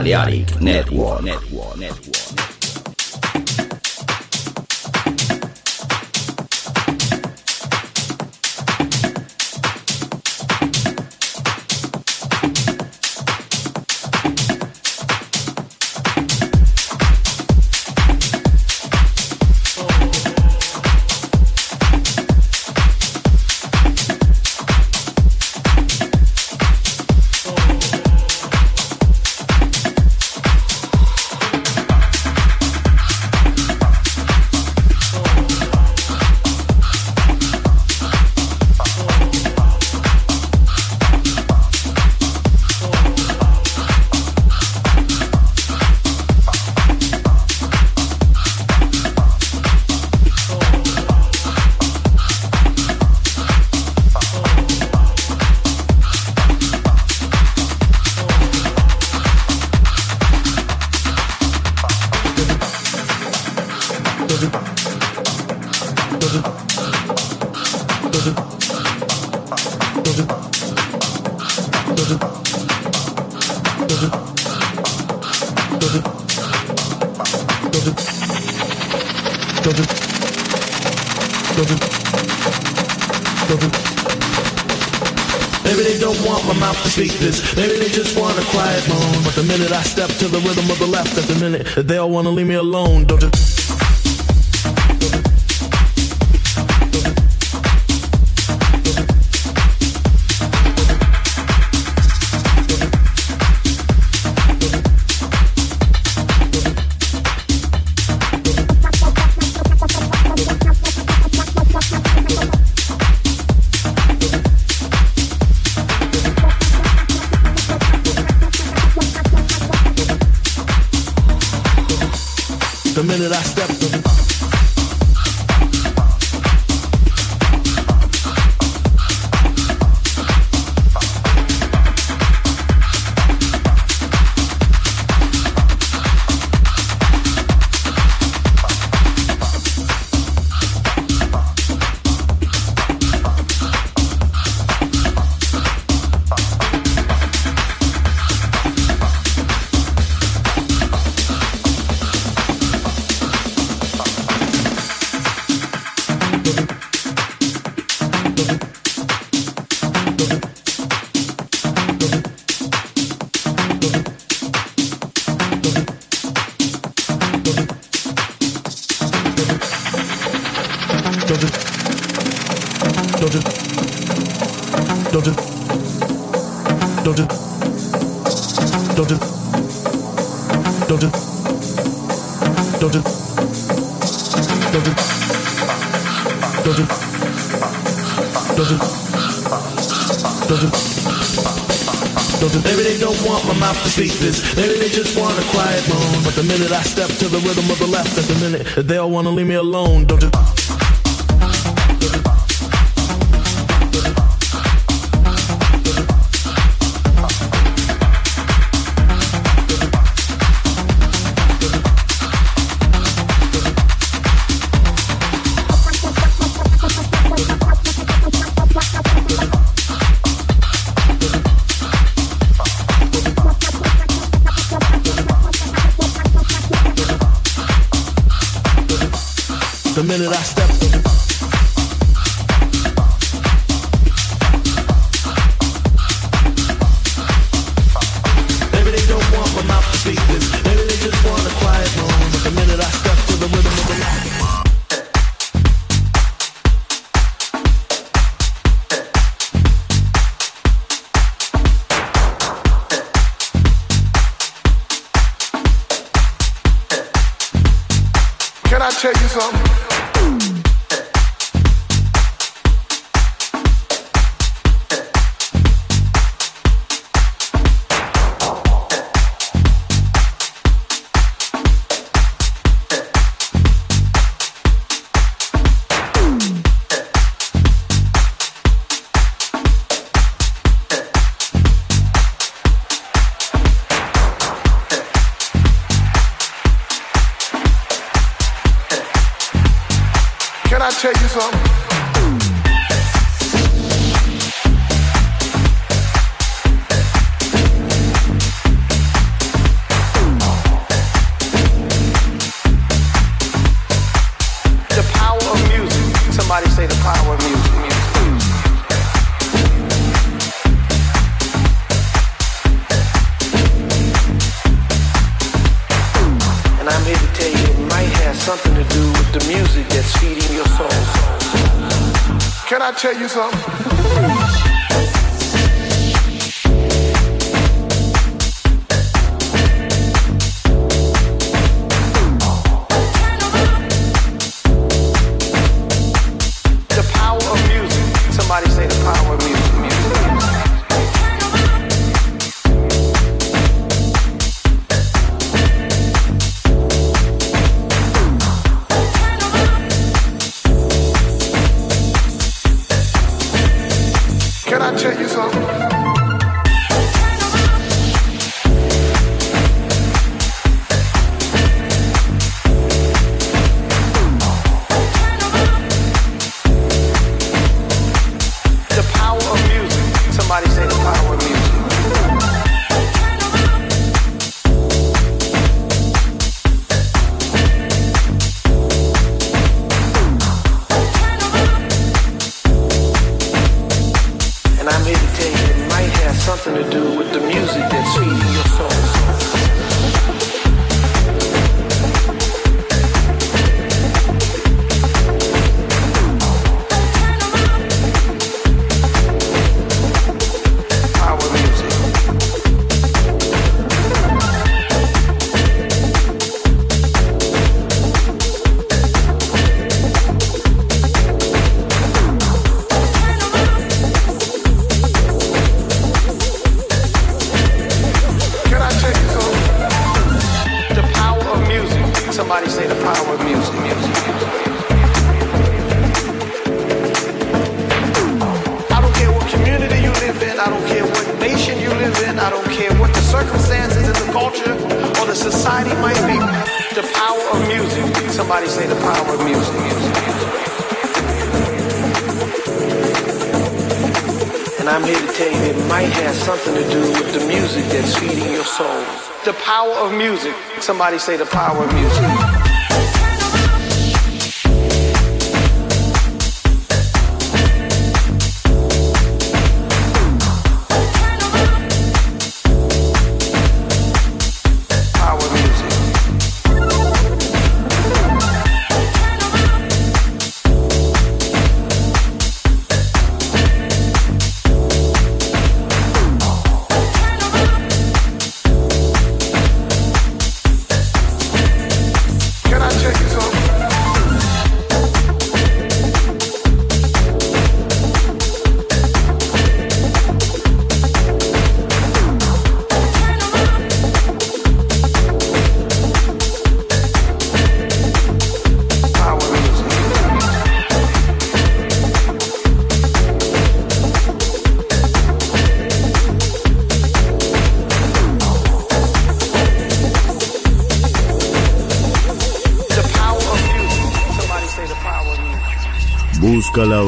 Maliari. Can I tell you something? tell you something? Somebody say the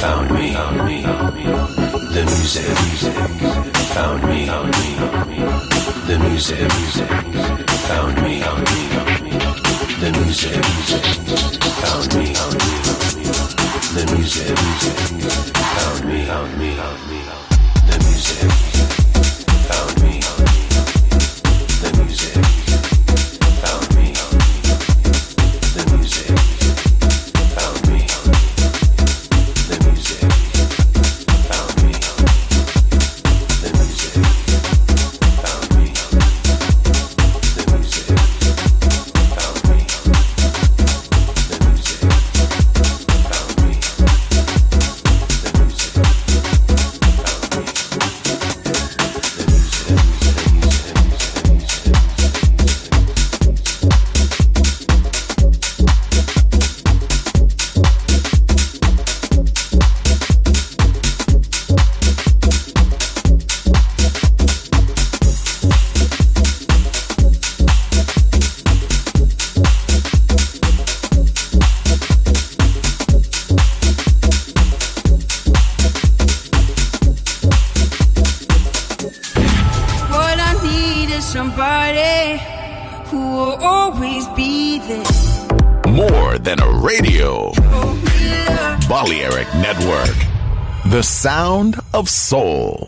found me. The music, music found me. The music, music found me. The music, music found me. The music, music Balearic Network, the sound of soul.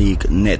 die ik net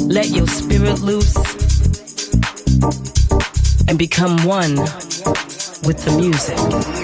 Let your spirit loose and become one with the music.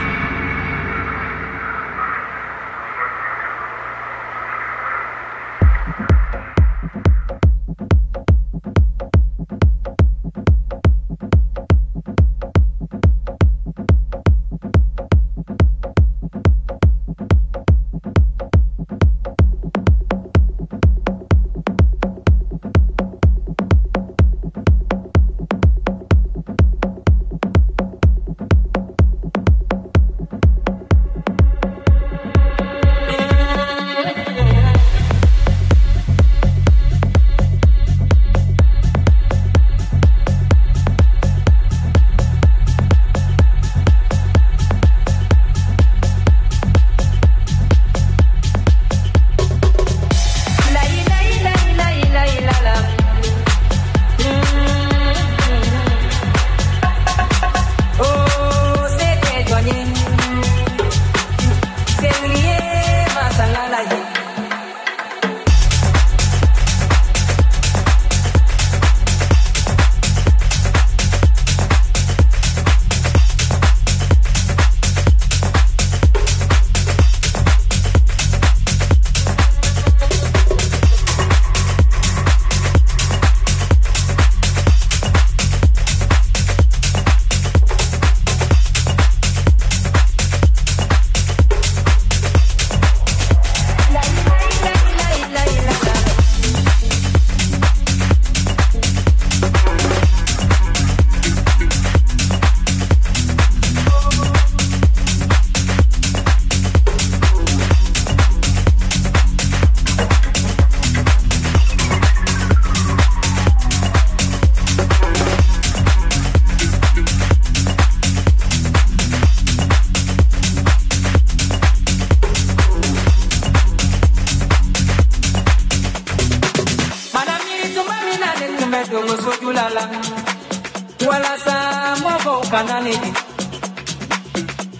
Walasa mɔgɔw kana ne di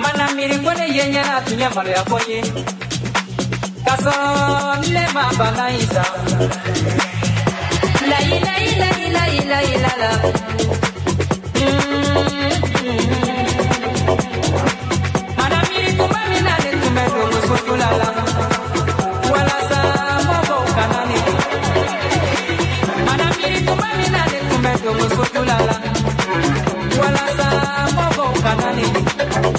mana ne ye tun ye maloya ko ye ne ma bana sa mɔgɔw